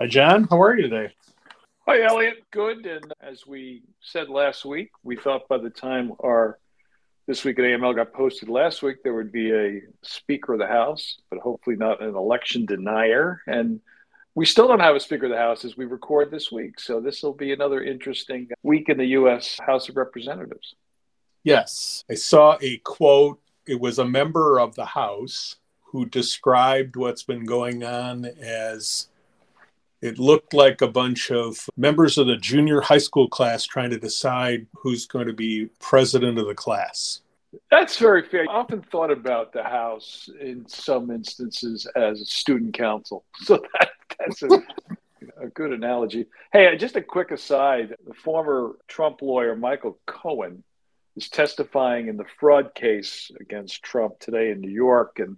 Hi, John. How are you today? Hi, Elliot. Good. And as we said last week, we thought by the time our this week at AML got posted last week, there would be a Speaker of the House, but hopefully not an election denier. And we still don't have a Speaker of the House as we record this week. So this will be another interesting week in the U.S. House of Representatives. Yes. I saw a quote. It was a member of the House who described what's been going on as it looked like a bunch of members of the junior high school class trying to decide who's going to be president of the class. That's very fair. I often thought about the House in some instances as a student council. So that, that's a, a good analogy. Hey, uh, just a quick aside the former Trump lawyer Michael Cohen is testifying in the fraud case against Trump today in New York. And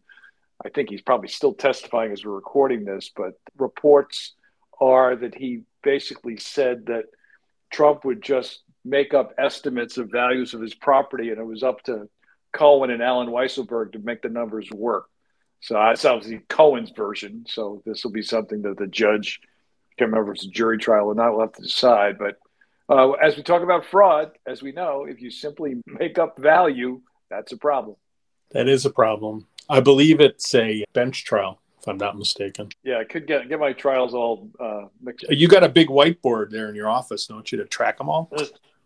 I think he's probably still testifying as we're recording this, but reports are that he basically said that Trump would just make up estimates of values of his property, and it was up to Cohen and Allen Weisselberg to make the numbers work. So that's obviously Cohen's version. So this will be something that the judge, can't remember if it's a jury trial or not, will have to decide. But uh, as we talk about fraud, as we know, if you simply make up value, that's a problem. That is a problem. I believe it's a bench trial if I'm not mistaken. Yeah, I could get get my trials all uh, mixed. You got a big whiteboard there in your office, don't you, to track them all?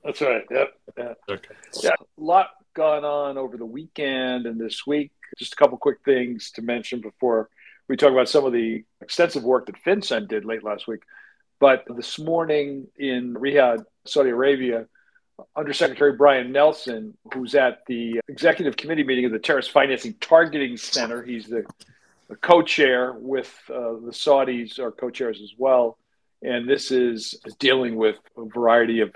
That's right. Yep. Yeah. Okay. Yeah, a lot gone on over the weekend and this week. Just a couple quick things to mention before we talk about some of the extensive work that FinCEN did late last week. But this morning in Riyadh, Saudi Arabia, Undersecretary Brian Nelson, who's at the executive committee meeting of the Terrorist Financing Targeting Center, he's the co-chair with uh, the Saudis are co-chairs as well, and this is dealing with a variety of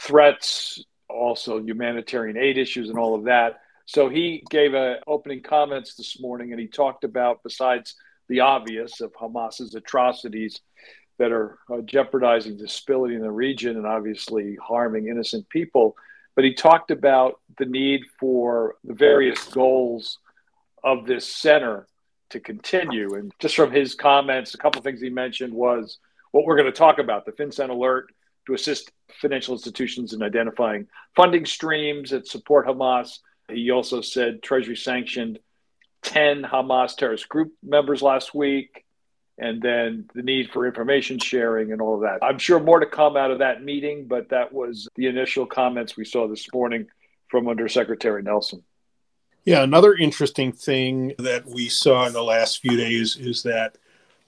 threats, also humanitarian aid issues, and all of that. So he gave a opening comments this morning, and he talked about besides the obvious of Hamas's atrocities that are uh, jeopardizing the stability in the region and obviously harming innocent people. But he talked about the need for the various goals of this center to continue. And just from his comments, a couple things he mentioned was what we're going to talk about the FinCEN alert to assist financial institutions in identifying funding streams that support Hamas. He also said Treasury sanctioned 10 Hamas terrorist group members last week, and then the need for information sharing and all of that. I'm sure more to come out of that meeting, but that was the initial comments we saw this morning from Undersecretary Nelson. Yeah, another interesting thing that we saw in the last few days is that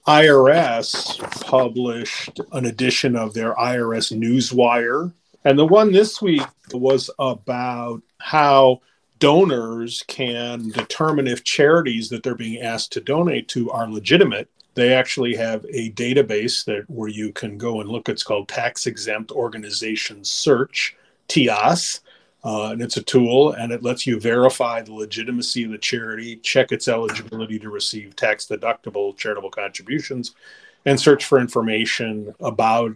IRS published an edition of their IRS Newswire. And the one this week was about how donors can determine if charities that they're being asked to donate to are legitimate. They actually have a database that where you can go and look. It's called Tax Exempt Organization Search, TEOS uh, and it's a tool and it lets you verify the legitimacy of the charity, check its eligibility to receive tax deductible charitable contributions, and search for information about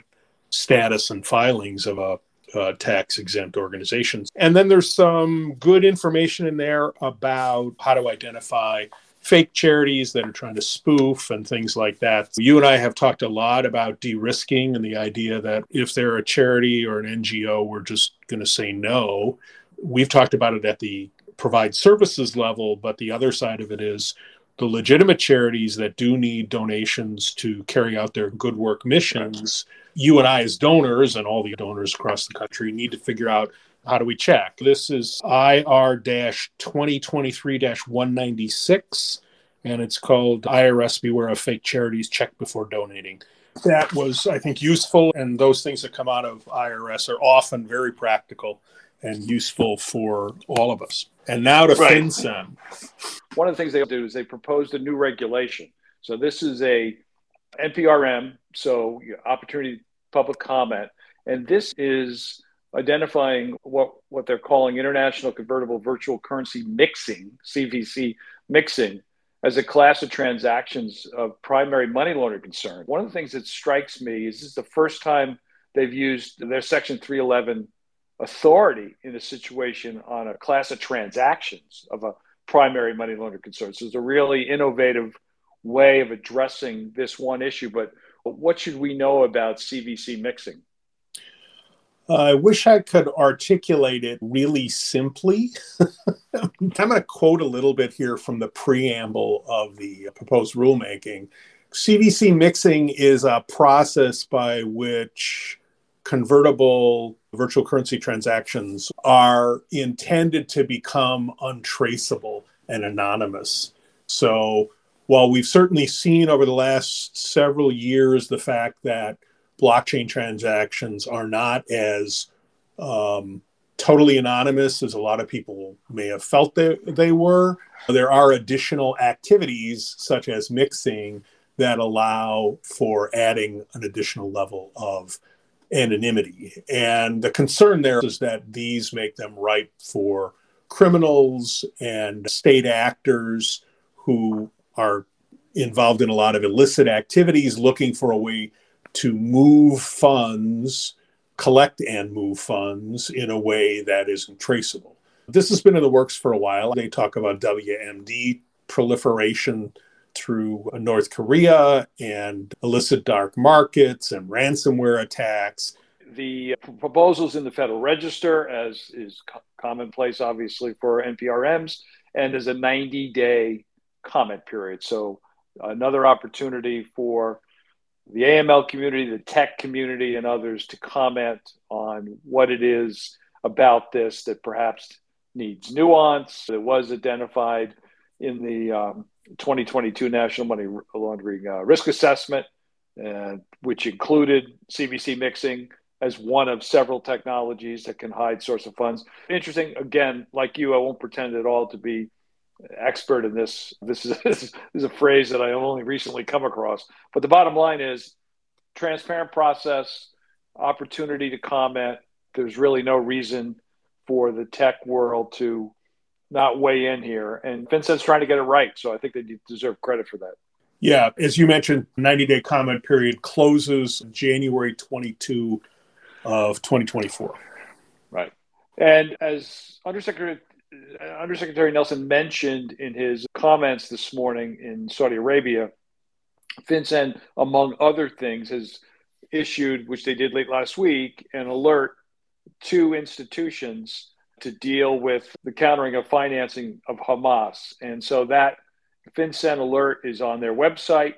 status and filings of a uh, tax exempt organizations. And then there's some good information in there about how to identify fake charities that are trying to spoof and things like that. You and I have talked a lot about de risking and the idea that if they're a charity or an NGO, we're just going to say no. We've talked about it at the provide services level, but the other side of it is the legitimate charities that do need donations to carry out their good work missions. You and I, as donors, and all the donors across the country, need to figure out how do we check? This is IR 2023 196, and it's called IRS Beware of Fake Charities Check Before Donating. That was, I think, useful, and those things that come out of IRS are often very practical and useful for all of us. And now to right. FinCEN. One of the things they do is they proposed a new regulation. So this is a NPRM, so opportunity public comment, and this is identifying what, what they're calling international convertible virtual currency mixing, CVC mixing, as a class of transactions of primary money laundering concern. One of the things that strikes me is this is the first time they've used their Section 311 authority in a situation on a class of transactions of a primary money laundering concern. So it's a really innovative way of addressing this one issue. But What should we know about CVC mixing? Uh, I wish I could articulate it really simply. I'm going to quote a little bit here from the preamble of the proposed rulemaking. CVC mixing is a process by which convertible virtual currency transactions are intended to become untraceable and anonymous. So, while we've certainly seen over the last several years the fact that blockchain transactions are not as um, totally anonymous as a lot of people may have felt they, they were. There are additional activities such as mixing that allow for adding an additional level of anonymity. And the concern there is that these make them ripe for criminals and state actors who are involved in a lot of illicit activities looking for a way to move funds, collect and move funds in a way that isn't traceable. This has been in the works for a while. They talk about WMD proliferation through North Korea and illicit dark markets and ransomware attacks. The proposals in the Federal Register, as is commonplace, obviously, for NPRMs, and there's a 90 day comment period. So, another opportunity for the AML community, the tech community, and others to comment on what it is about this that perhaps needs nuance. It was identified in the um, 2022 National Money Laundering uh, Risk Assessment, uh, which included CVC mixing as one of several technologies that can hide source of funds. Interesting. Again, like you, I won't pretend at all to be expert in this. This is, this is a phrase that I only recently come across. But the bottom line is transparent process, opportunity to comment. There's really no reason for the tech world to not weigh in here. And FinCEN's trying to get it right. So I think they deserve credit for that. Yeah. As you mentioned, 90 day comment period closes January 22 of 2024. Right. And as Undersecretary Undersecretary Nelson mentioned in his comments this morning in Saudi Arabia, FinCEN, among other things, has issued, which they did late last week, an alert to institutions to deal with the countering of financing of Hamas. And so that FinCEN alert is on their website.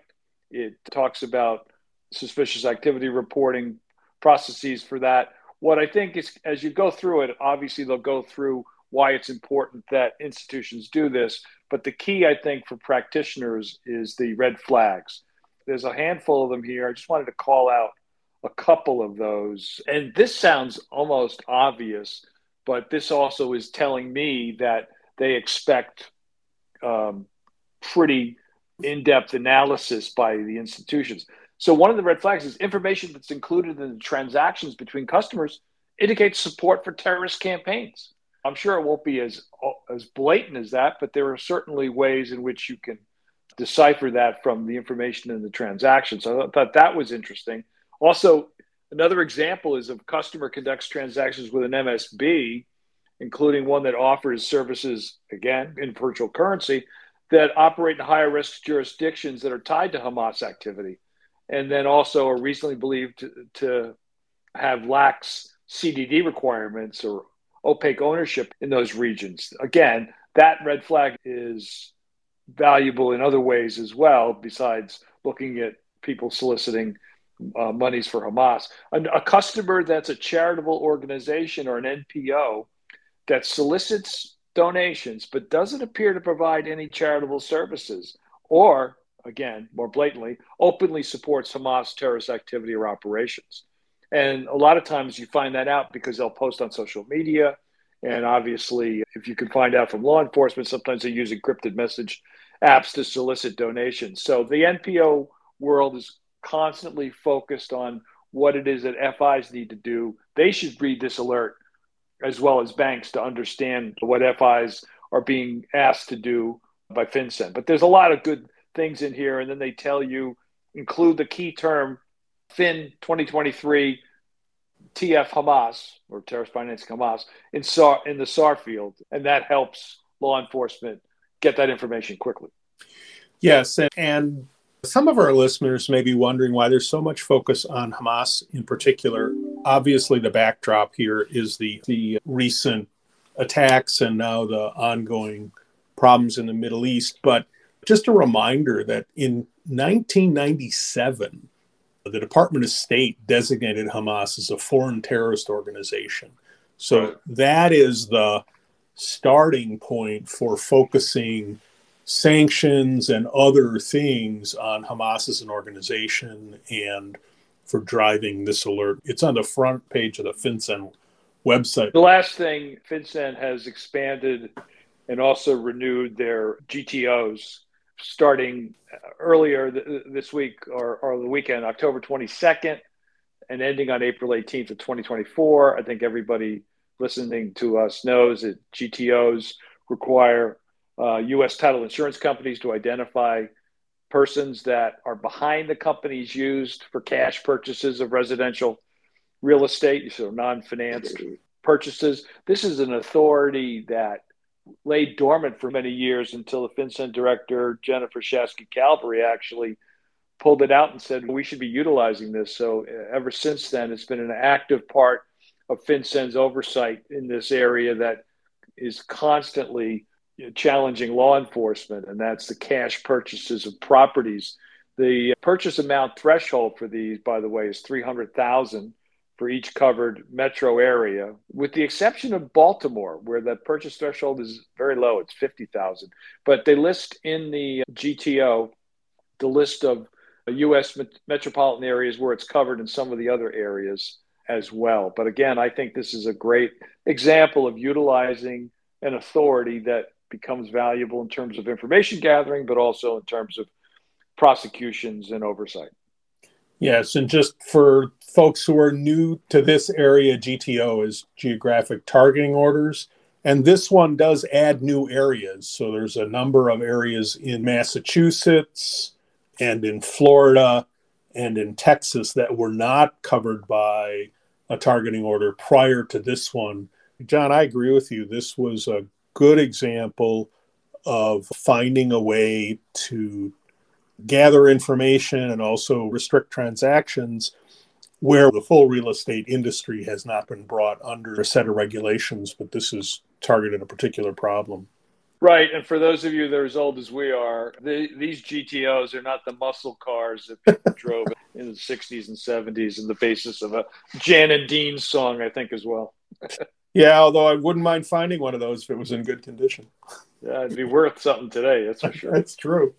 It talks about suspicious activity reporting processes for that. What I think is, as you go through it, obviously they'll go through why it's important that institutions do this. But the key, I think, for practitioners is the red flags. There's a handful of them here. I just wanted to call out a couple of those. And this sounds almost obvious, but this also is telling me that they expect um, pretty in depth analysis by the institutions. So, one of the red flags is information that's included in the transactions between customers indicates support for terrorist campaigns. I'm sure it won't be as as blatant as that, but there are certainly ways in which you can decipher that from the information in the transaction. So I thought that was interesting. Also, another example is of customer conducts transactions with an MSB, including one that offers services again in virtual currency that operate in higher risk jurisdictions that are tied to Hamas activity, and then also are recently believed to, to have lax CDD requirements or opaque ownership in those regions. Again, that red flag is valuable in other ways as well, besides looking at people soliciting uh, monies for Hamas. A, a customer that's a charitable organization or an NPO that solicits donations but doesn't appear to provide any charitable services or again more blatantly openly supports hamas terrorist activity or operations and a lot of times you find that out because they'll post on social media. And obviously, if you can find out from law enforcement, sometimes they use encrypted message apps to solicit donations. So the NPO world is constantly focused on what it is that FIs need to do. They should read this alert as well as banks to understand what FIs are being asked to do by FinCEN. But there's a lot of good things in here. And then they tell you include the key term Fin 2023 TF Hamas or terrorist financing Hamas in SAR in the SAR field, and that helps law enforcement get that information quickly. Yes, and, and Some of our listeners may be wondering why there's so much focus on Hamas in particular. Obviously, the backdrop here is the, the recent attacks and now the ongoing problems in the Middle East. But just a reminder that in 1997, the Department of State designated Hamas as a foreign terrorist organization. So that is the starting point for focusing sanctions and other things on Hamas as an organization and for driving this alert. It's on the front page of the FinCEN website. The last thing, FinCEN has expanded and also renewed their GTOs starting earlier th- this week or, or the weekend, October 22nd, and ending on April 18th of 2024. I think everybody listening to us knows that GTOs require uh, U.S. title insurance companies to identify persons that are behind the companies used for cash purchases of residential real estate, so non-financed purchases. This is an authority that lay dormant for many years until the FinCEN director Jennifer Shasky Calvery actually pulled it out and said we should be utilizing this. So uh, ever since then, it's been an active part of FinCEN's oversight in this area that is constantly challenging law enforcement, and that's the cash purchases of properties. The purchase amount threshold for these, by the way, is three hundred thousand for each covered metro area, with the exception of Baltimore, where the purchase threshold is very low. It's fifty thousand, but they list in the GTO the list of U.S. metropolitan areas where it's covered in some of the other areas as well. But again, I think this is a great example of utilizing an authority that becomes valuable in terms of information gathering, but also in terms of prosecutions and oversight. Yes, and just for folks who are new to this area, GTO is geographic targeting orders. And this one does add new areas. So there's a number of areas in Massachusetts and in Florida and in Texas that were not covered by a targeting order prior to this one. John, I agree with you. This was a good example of finding a way to gather information and also restrict transactions where the full real estate industry has not been brought under a set of regulations, but this is targeted a particular problem. Right, and for those of you that are as old as we are, the, these GTOs are not the muscle cars that people drove in the '60s and '70s, and the basis of a Jan and Dean song, I think, as well. Yeah, although I wouldn't mind finding one of those if it was in good condition. Yeah, it'd be worth something today. That's for sure. that's true.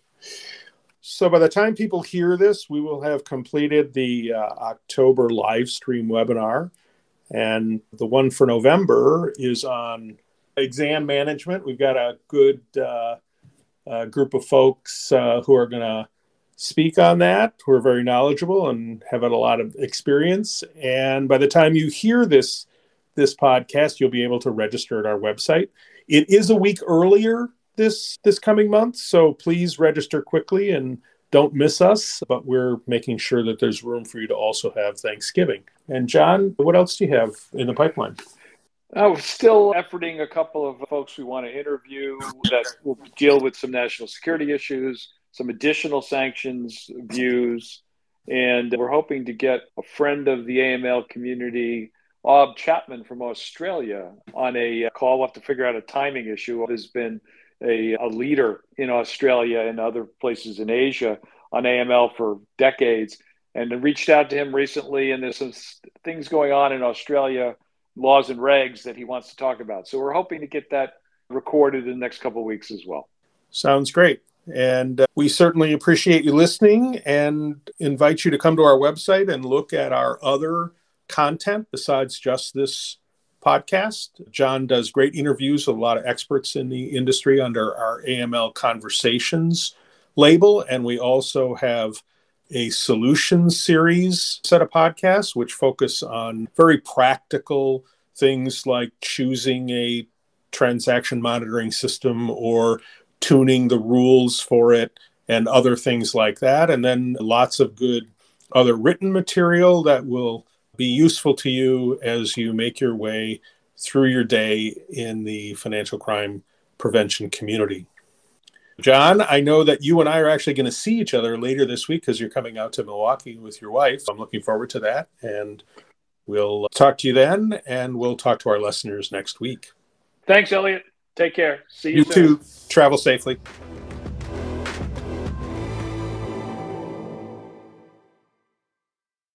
So by the time people hear this, we will have completed the uh, October live stream webinar. And the one for November is on exam management. We've got a good uh, uh, group of folks uh, who are going to speak on that, who are very knowledgeable and have had a lot of experience. And by the time you hear this, this podcast, you'll be able to register at our website. It is a week earlier this this coming month, so please register quickly and don't miss us. But we're making sure that there's room for you to also have Thanksgiving. And John, what else do you have in the pipeline? Uh, we're still efforting a couple of folks we want to interview that will deal with some national security issues, some additional sanctions views, and we're hoping to get a friend of the AML community Bob Chapman from Australia on a call. We'll have to figure out a timing issue. Has been a, a leader in Australia and other places in Asia on AML for decades, and reached out to him recently. And there's some things going on in Australia, laws and regs that he wants to talk about. So we're hoping to get that recorded in the next couple of weeks as well. Sounds great. And uh, we certainly appreciate you listening and invite you to come to our website and look at our other content besides just this podcast. John does great interviews with a lot of experts in the industry under our AML Conversations label. And we also have a solutions series set of podcasts which focus on very practical things like choosing a transaction monitoring system or tuning the rules for it and other things like that. And then lots of good other written material that will be useful to you as you make your way through your day in the financial crime prevention community. John, I know that you and I are actually going to see each other later this week because you're coming out to Milwaukee with your wife. I'm looking forward to that. And we'll talk to you then, and we'll talk to our listeners next week. Thanks, Elliot. Take care. See you, you soon. too. Travel safely.